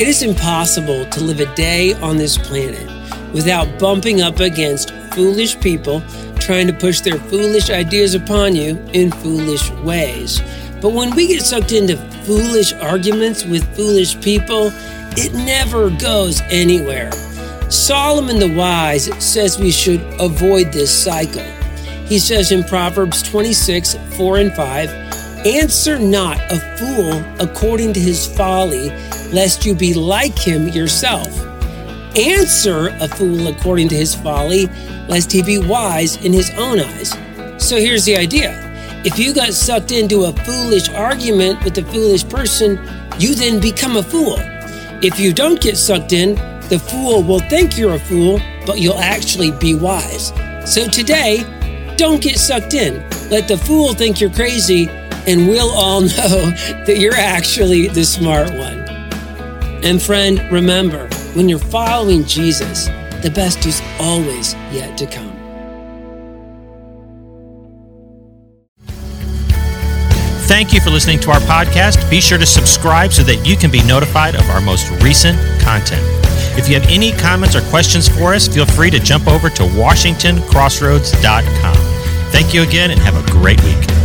It is impossible to live a day on this planet without bumping up against foolish people trying to push their foolish ideas upon you in foolish ways. But when we get sucked into foolish arguments with foolish people, it never goes anywhere. Solomon the Wise says we should avoid this cycle. He says in Proverbs 26, 4 and 5, Answer not a fool according to his folly, lest you be like him yourself. Answer a fool according to his folly, lest he be wise in his own eyes. So here's the idea. If you got sucked into a foolish argument with a foolish person, you then become a fool. If you don't get sucked in, the fool will think you're a fool, but you'll actually be wise. So today, don't get sucked in. Let the fool think you're crazy, and we'll all know that you're actually the smart one. And friend, remember, when you're following Jesus, the best is always yet to come. Thank you for listening to our podcast. Be sure to subscribe so that you can be notified of our most recent content. If you have any comments or questions for us, feel free to jump over to WashingtonCrossroads.com. Thank you again and have a great week.